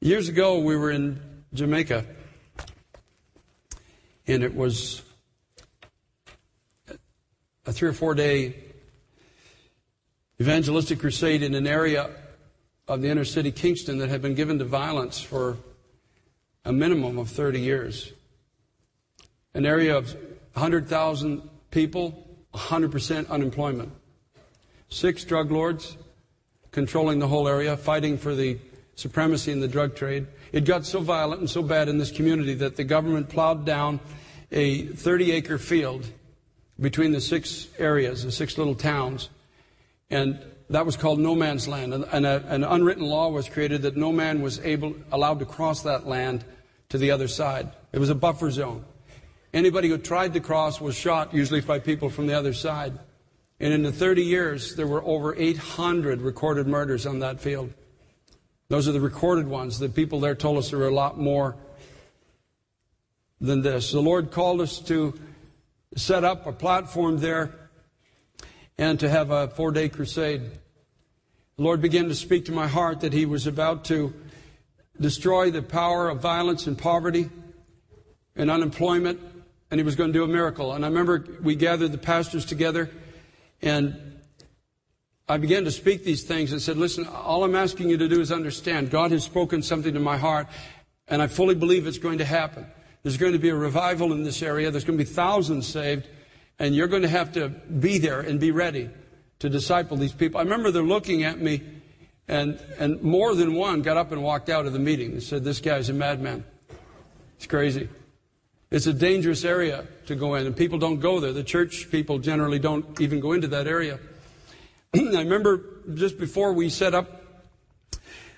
Years ago, we were in Jamaica, and it was a three or four day evangelistic crusade in an area of the inner city, Kingston, that had been given to violence for a minimum of 30 years. An area of 100,000 people, 100% unemployment. Six drug lords controlling the whole area, fighting for the supremacy in the drug trade. It got so violent and so bad in this community that the government plowed down a 30 acre field between the six areas, the six little towns, and that was called no man's land. And, a, an unwritten law was created that no man was able, allowed to cross that land to the other side. It was a buffer zone. Anybody who tried to cross was shot, usually by people from the other side. And in the 30 years, there were over 800 recorded murders on that field. Those are the recorded ones. The people there told us there were a lot more than this. The Lord called us to set up a platform there and to have a four day crusade. The Lord began to speak to my heart that He was about to destroy the power of violence and poverty and unemployment, and He was going to do a miracle. And I remember we gathered the pastors together, and I began to speak these things and said, Listen, all I'm asking you to do is understand God has spoken something to my heart, and I fully believe it's going to happen. There's going to be a revival in this area, there's going to be thousands saved, and you're going to have to be there and be ready to disciple these people. I remember they're looking at me, and, and more than one got up and walked out of the meeting. They said, This guy's a madman. It's crazy. It's a dangerous area to go in, and people don't go there. The church people generally don't even go into that area. I remember just before we set up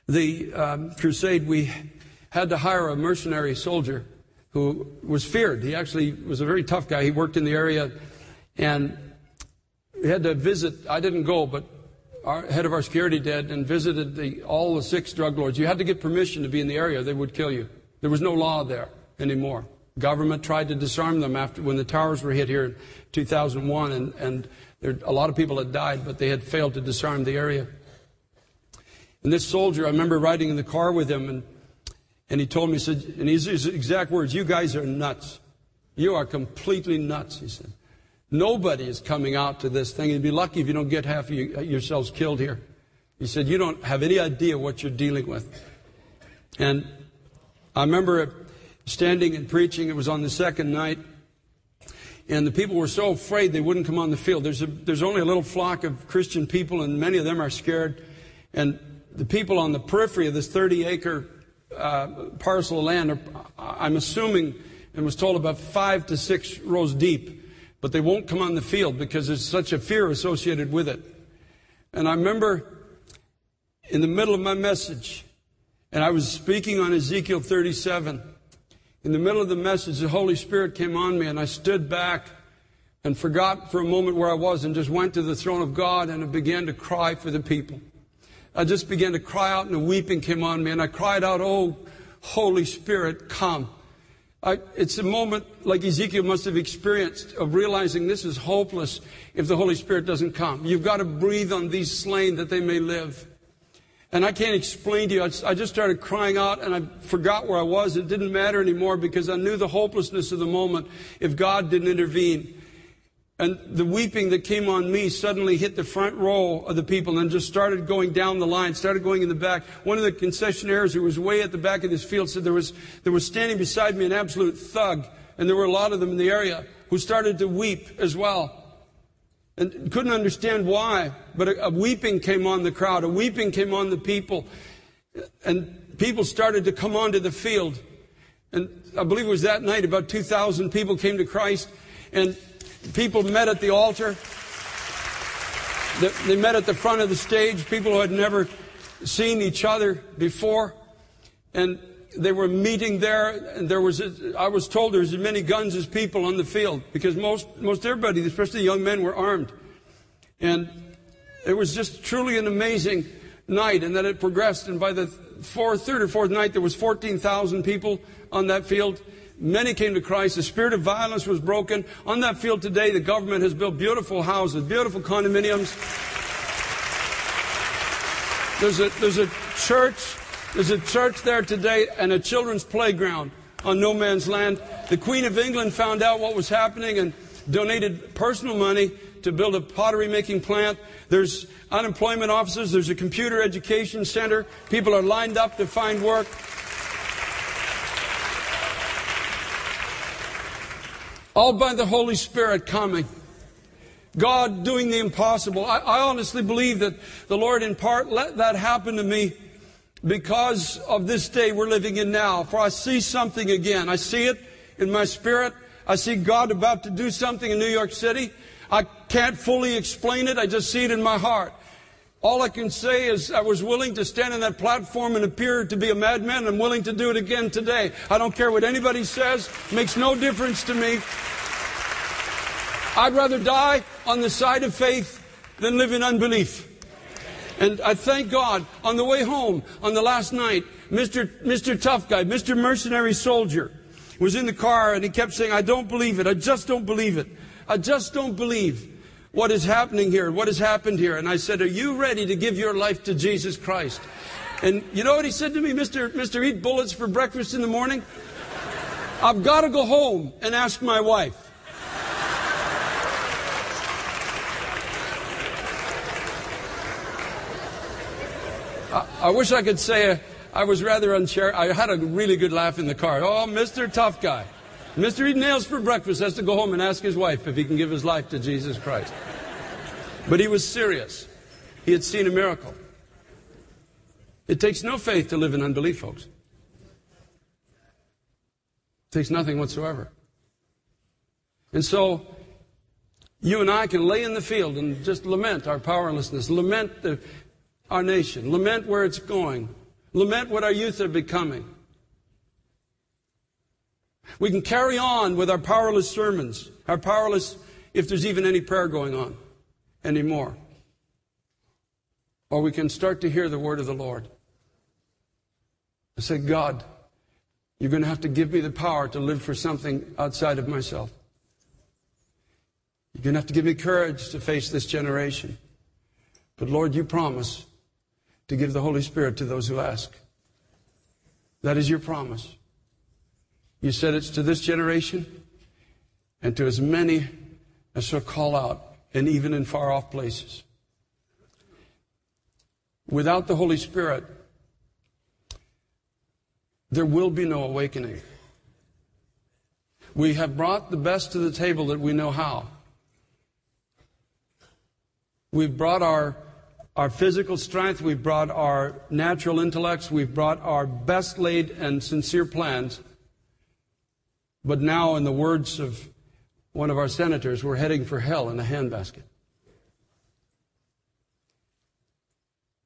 the um, crusade, we had to hire a mercenary soldier who was feared. He actually was a very tough guy. He worked in the area and we had to visit. I didn't go, but our head of our security did and visited the, all the six drug lords. You had to get permission to be in the area. They would kill you. There was no law there anymore. Government tried to disarm them after when the towers were hit here in 2001, and, and there, a lot of people had died, but they had failed to disarm the area. And this soldier, I remember riding in the car with him, and, and he told me, he said, and his exact words, "You guys are nuts. You are completely nuts." He said. Nobody is coming out to this thing. You'd be lucky if you don't get half of you, yourselves killed here. He said, You don't have any idea what you're dealing with. And I remember standing and preaching. It was on the second night. And the people were so afraid they wouldn't come on the field. There's, a, there's only a little flock of Christian people, and many of them are scared. And the people on the periphery of this 30 acre uh, parcel of land are, I'm assuming, and was told about five to six rows deep but they won't come on the field because there's such a fear associated with it. And I remember in the middle of my message, and I was speaking on Ezekiel 37. In the middle of the message, the Holy Spirit came on me, and I stood back and forgot for a moment where I was and just went to the throne of God and I began to cry for the people. I just began to cry out, and the weeping came on me, and I cried out, Oh, Holy Spirit, come. I, it's a moment like Ezekiel must have experienced of realizing this is hopeless if the Holy Spirit doesn't come. You've got to breathe on these slain that they may live. And I can't explain to you. I just started crying out and I forgot where I was. It didn't matter anymore because I knew the hopelessness of the moment if God didn't intervene. And the weeping that came on me suddenly hit the front row of the people and just started going down the line, started going in the back. One of the concessionaires who was way at the back of this field said there was, there was standing beside me an absolute thug, and there were a lot of them in the area who started to weep as well. And couldn't understand why, but a, a weeping came on the crowd, a weeping came on the people, and people started to come onto the field. And I believe it was that night about 2,000 people came to Christ, and People met at the altar. They met at the front of the stage, people who had never seen each other before. And they were meeting there, and there was, I was told there was as many guns as people on the field, because most, most everybody, especially the young men, were armed. And it was just truly an amazing night, and then it progressed, and by the fourth, third or fourth night, there was 14,000 people on that field. Many came to Christ. The spirit of violence was broken. On that field today, the government has built beautiful houses, beautiful condominiums. There's a, there's a church There's a church there today and a children's playground on no man's land. The Queen of England found out what was happening and donated personal money to build a pottery making plant. There's unemployment offices. There's a computer education center. People are lined up to find work. All by the Holy Spirit coming. God doing the impossible. I, I, honestly believe that the Lord in part let that happen to me because of this day we're living in now. For I see something again. I see it in my spirit. I see God about to do something in New York City. I can't fully explain it. I just see it in my heart. All I can say is I was willing to stand on that platform and appear to be a madman. I'm willing to do it again today. I don't care what anybody says. It makes no difference to me. I'd rather die on the side of faith than live in unbelief. And I thank God on the way home on the last night, Mr. Mr. Tough Guy, Mr. Mercenary Soldier was in the car and he kept saying, I don't believe it. I just don't believe it. I just don't believe what is happening here, what has happened here. And I said, Are you ready to give your life to Jesus Christ? And you know what he said to me, Mr. Mr. Eat Bullets for breakfast in the morning? I've got to go home and ask my wife. I, I wish I could say I was rather unchar. I had a really good laugh in the car. Oh, Mr. Tough Guy. Mr. Eat Nails for breakfast has to go home and ask his wife if he can give his life to Jesus Christ. But he was serious. He had seen a miracle. It takes no faith to live in unbelief, folks. It takes nothing whatsoever. And so, you and I can lay in the field and just lament our powerlessness, lament the, our nation, lament where it's going, lament what our youth are becoming. We can carry on with our powerless sermons, our powerless, if there's even any prayer going on anymore. Or we can start to hear the word of the Lord. I say, God, you're going to have to give me the power to live for something outside of myself. You're going to have to give me courage to face this generation. But Lord, you promise to give the Holy Spirit to those who ask. That is your promise. You said it's to this generation and to as many as shall call out, and even in far off places. Without the Holy Spirit, there will be no awakening. We have brought the best to the table that we know how. We've brought our, our physical strength, we've brought our natural intellects, we've brought our best laid and sincere plans. But now, in the words of one of our senators, we're heading for hell in a handbasket.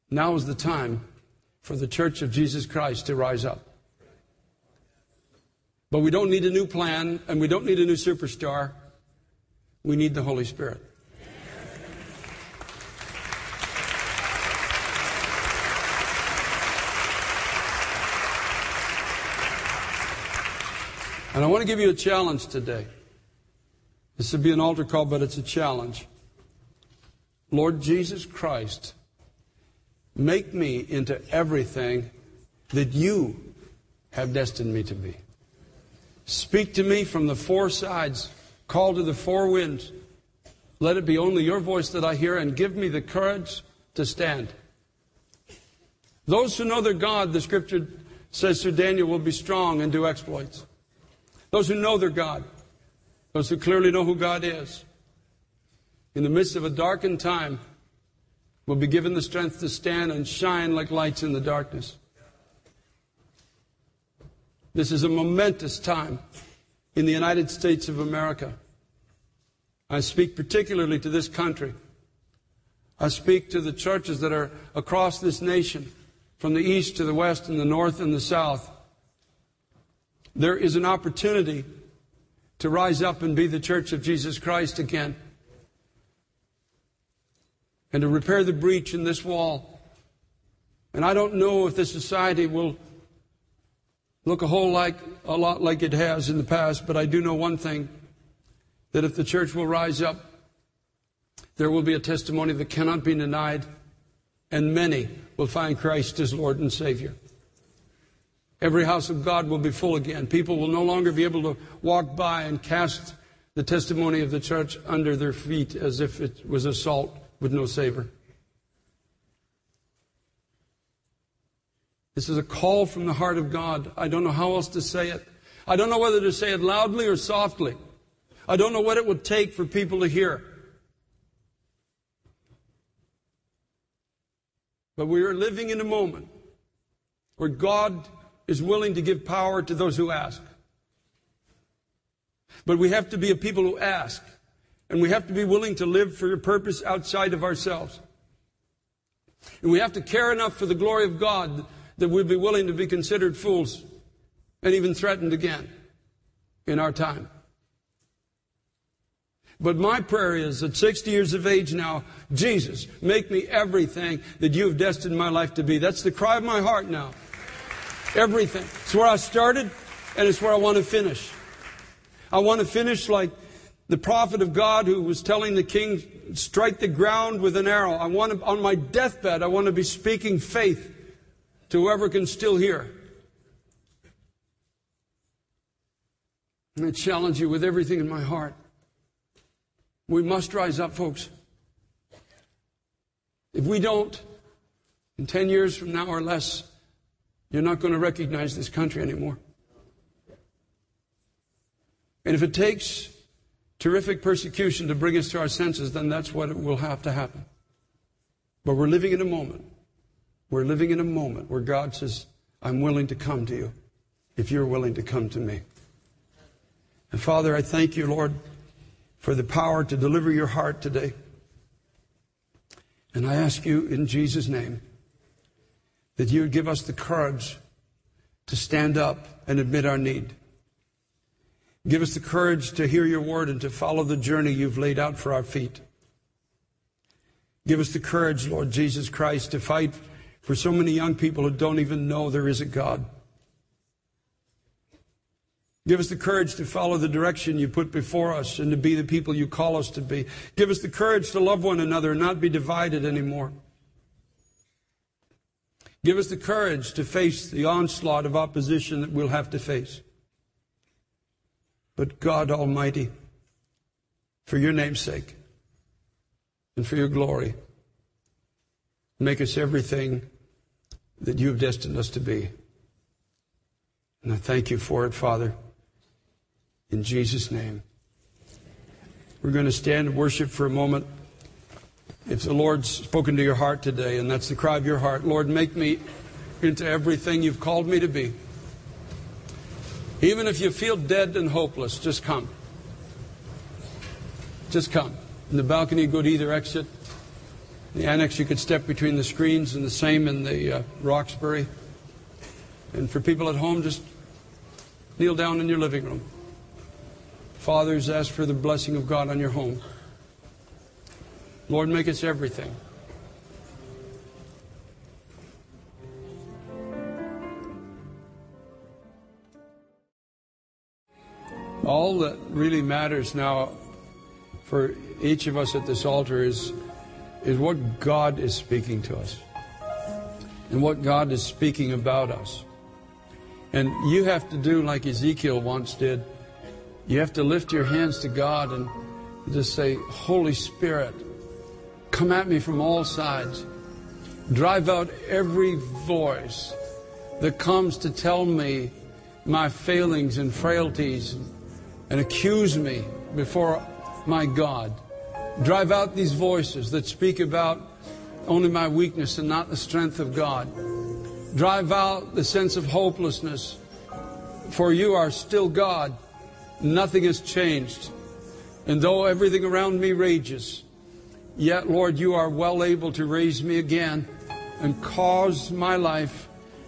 Now is the time for the Church of Jesus Christ to rise up. But we don't need a new plan and we don't need a new superstar. We need the Holy Spirit. And I want to give you a challenge today. This would be an altar call, but it's a challenge. Lord Jesus Christ, make me into everything that you have destined me to be. Speak to me from the four sides. Call to the four winds. Let it be only your voice that I hear and give me the courage to stand. Those who know their God, the scripture says Sir Daniel, will be strong and do exploits. Those who know their God. Those who clearly know who God is. In the midst of a darkened time, will be given the strength to stand and shine like lights in the darkness. This is a momentous time in the United States of America. I speak particularly to this country. I speak to the churches that are across this nation, from the east to the west and the north and the south there is an opportunity to rise up and be the church of Jesus Christ again and to repair the breach in this wall. And I don't know if this society will look a whole like a lot like it has in the past, but I do know one thing that if the church will rise up, there will be a testimony that cannot be denied, and many will find Christ as Lord and Savior. Every house of God will be full again. People will no longer be able to walk by and cast the testimony of the church under their feet as if it was a salt with no savor. This is a call from the heart of God. I don't know how else to say it. I don't know whether to say it loudly or softly. I don't know what it would take for people to hear. But we are living in a moment where God is willing to give power to those who ask. But we have to be a people who ask. And we have to be willing to live for a purpose outside of ourselves. And we have to care enough for the glory of God that we'd be willing to be considered fools and even threatened again in our time. But my prayer is at 60 years of age now, Jesus, make me everything that you have destined my life to be. That's the cry of my heart now. Everything. It's where I started and it's where I want to finish. I want to finish like the prophet of God who was telling the king, strike the ground with an arrow. I want to, on my deathbed, I want to be speaking faith to whoever can still hear. And I challenge you with everything in my heart. We must rise up, folks. If we don't, in 10 years from now or less, you're not going to recognize this country anymore. And if it takes terrific persecution to bring us to our senses, then that's what will have to happen. But we're living in a moment. We're living in a moment where God says, I'm willing to come to you if you're willing to come to me. And Father, I thank you, Lord, for the power to deliver your heart today. And I ask you in Jesus' name that you would give us the courage to stand up and admit our need. Give us the courage to hear your word and to follow the journey you've laid out for our feet. Give us the courage, Lord Jesus Christ, to fight for so many young people who don't even know there is a God. Give us the courage to follow the direction you put before us and to be the people you call us to be. Give us the courage to love one another and not be divided anymore. Give us the courage to face the onslaught of opposition that we'll have to face. But God Almighty, for your name's sake and for your glory, make us everything that you have destined us to be. And I thank you for it, Father. In Jesus' name. We're going to stand and worship for a moment. If the Lord's spoken to your heart today, and that's the cry of your heart, Lord, make me into everything you've called me to be. Even if you feel dead and hopeless, just come. Just come. In the balcony, go to either exit. In the annex, you could step between the screens, and the same in the uh, Roxbury. And for people at home, just kneel down in your living room. Fathers, ask for the blessing of God on your home. Lord, make us everything. All that really matters now for each of us at this altar is, is what God is speaking to us and what God is speaking about us. And you have to do like Ezekiel once did you have to lift your hands to God and just say, Holy Spirit, come at me from all sides. Drive out every voice that comes to tell me my failings and frailties and accuse me before my God. Drive out these voices that speak about only my weakness and not the strength of God. Drive out the sense of hopelessness, for you are still God Nothing has changed. And though everything around me rages, yet, Lord, you are well able to raise me again and cause my life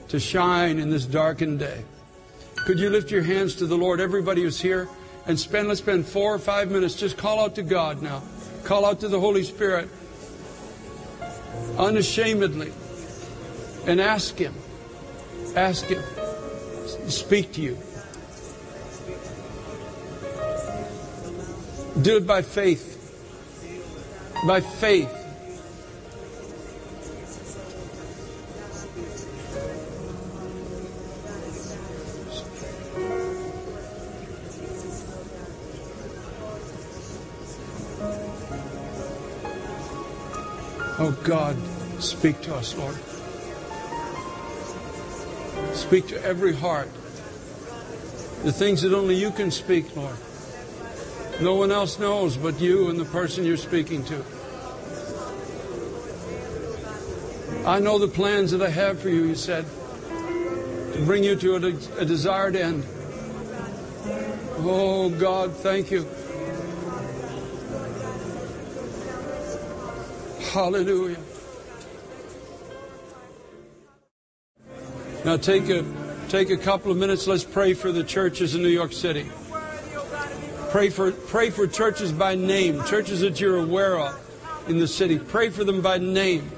to shine in this darkened day. Could you lift your hands to the Lord, everybody who's here, and spend, let's spend four or five minutes. Just call out to God now. Call out to the Holy Spirit unashamedly and ask Him. Ask Him. Speak to you. Do it by faith by faith. Oh God, speak to us, Lord. Speak to every heart. The things that only you can speak, Lord. No one else knows but you and the person you're speaking to. I know the plans that I have for you, you said, to bring you to a, a desired end. Oh, God, thank you. Hallelujah. Now take a take a couple of minutes. Let's pray for the churches in New York City. Pray for pray for churches by name, churches that you're aware of in the city. Pray for them by name.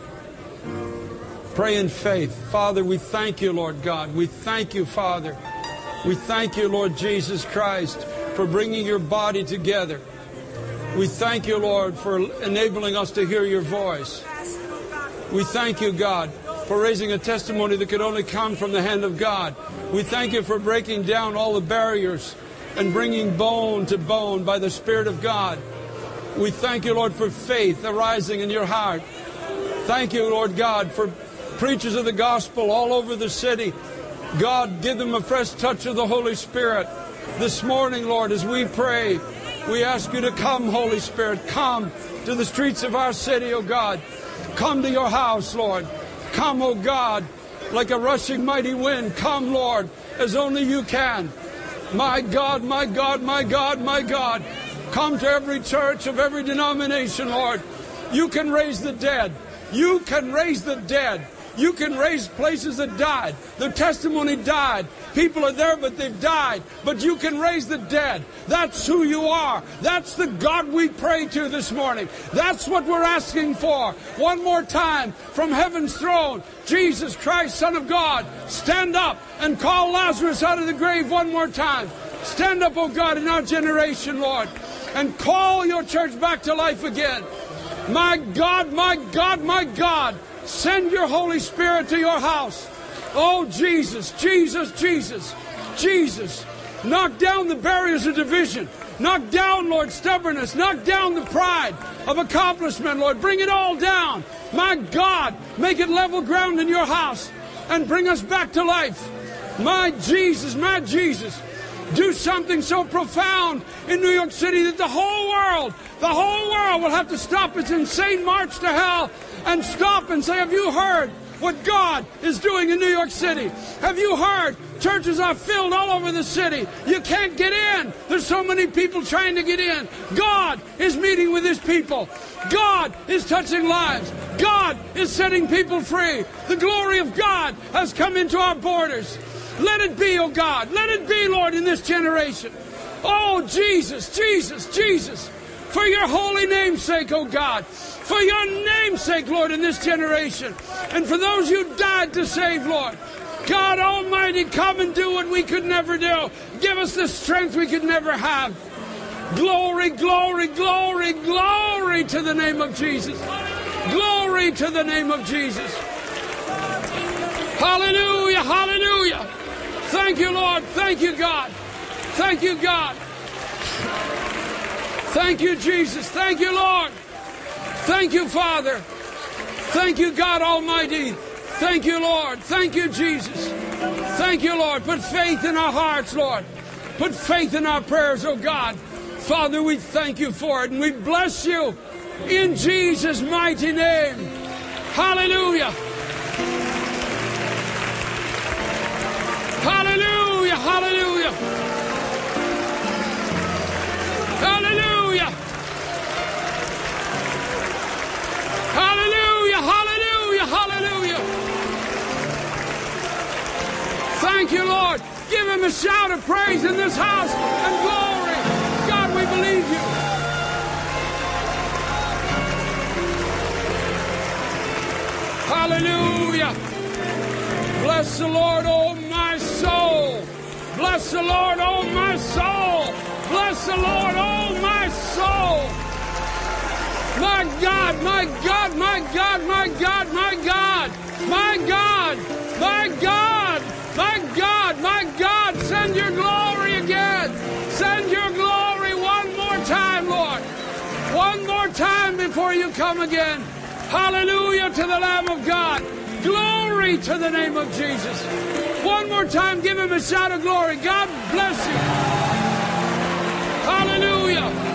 Pray in faith. Father, we thank you, Lord God. We thank you, Father. We thank you, Lord Jesus Christ, for bringing your body together. We thank you, Lord, for enabling us to hear your voice. We thank you, God, for raising a testimony that could only come from the hand of God. We thank you for breaking down all the barriers and bringing bone to bone by the Spirit of God. We thank you, Lord, for faith arising in your heart. Thank you, Lord God, for preachers of the gospel all over the city. God, give them a fresh touch of the Holy Spirit. This morning, Lord, as we pray, we ask you to come, Holy Spirit. Come to the streets of our city, O God. Come to your house, Lord. Come, O God, like a rushing mighty wind. Come, Lord, as only you can. My God, my God, my God, my God. Come to every church of every denomination, Lord. You can raise the dead. You can raise the dead. You can raise places that died. The testimony died. People are there, but they've died. But you can raise the dead. That's who you are. That's the God we pray to this morning. That's what we're asking for. One more time from heaven's throne. Jesus Christ, Son of God, stand up and call Lazarus out of the grave one more time. Stand up, O oh God, in our generation, Lord, and call your church back to life again. My God, my God, my God. Send your Holy Spirit to your house. Oh, Jesus, Jesus, Jesus, Jesus. Knock down the barriers of division. Knock down, Lord, stubbornness. Knock down the pride of accomplishment, Lord. Bring it all down. My God, make it level ground in your house and bring us back to life. My Jesus, my Jesus. Do something so profound in New York City that the whole world, the whole world will have to stop its insane march to hell and stop and say, Have you heard what God is doing in New York City? Have you heard? Churches are filled all over the city. You can't get in. There's so many people trying to get in. God is meeting with his people. God is touching lives. God is setting people free. The glory of God has come into our borders. Let it be, oh God. Let it be, Lord, in this generation. Oh, Jesus, Jesus, Jesus. For your holy name's sake, oh God for your name's sake, Lord, in this generation. And for those you died to save, Lord. God Almighty, come and do what we could never do. Give us the strength we could never have. Glory, glory, glory, glory to the name of Jesus. Glory to the name of Jesus. Hallelujah, hallelujah. Thank you, Lord. Thank you, God. Thank you, God. Thank you, Jesus. Thank you, Lord. Thank you, Father. Thank you, God Almighty. Thank you, Lord. Thank you, Jesus. Thank you, Lord. Put faith in our hearts, Lord. Put faith in our prayers, oh God. Father, we thank you for it and we bless you in Jesus' mighty name. Hallelujah. Hallelujah. Hallelujah. You, Lord. Give him a shout of praise in this house and glory. God, we believe you. Hallelujah. Bless the Lord, oh my soul. Bless the Lord, oh my soul. Bless the Lord, oh my soul. My God, my God, my God, my God, my God, my God, my God, my God, my God, send your glory again. Send your glory one more time, Lord. One more time before you come again. Hallelujah to the Lamb of God. Glory to the name of Jesus. One more time, give him a shout of glory. God bless you. Hallelujah.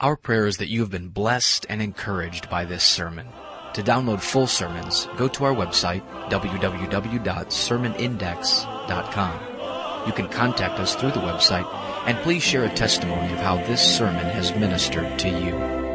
Our prayer is that you have been blessed and encouraged by this sermon. To download full sermons, go to our website, www.sermonindex.com. You can contact us through the website, and please share a testimony of how this sermon has ministered to you.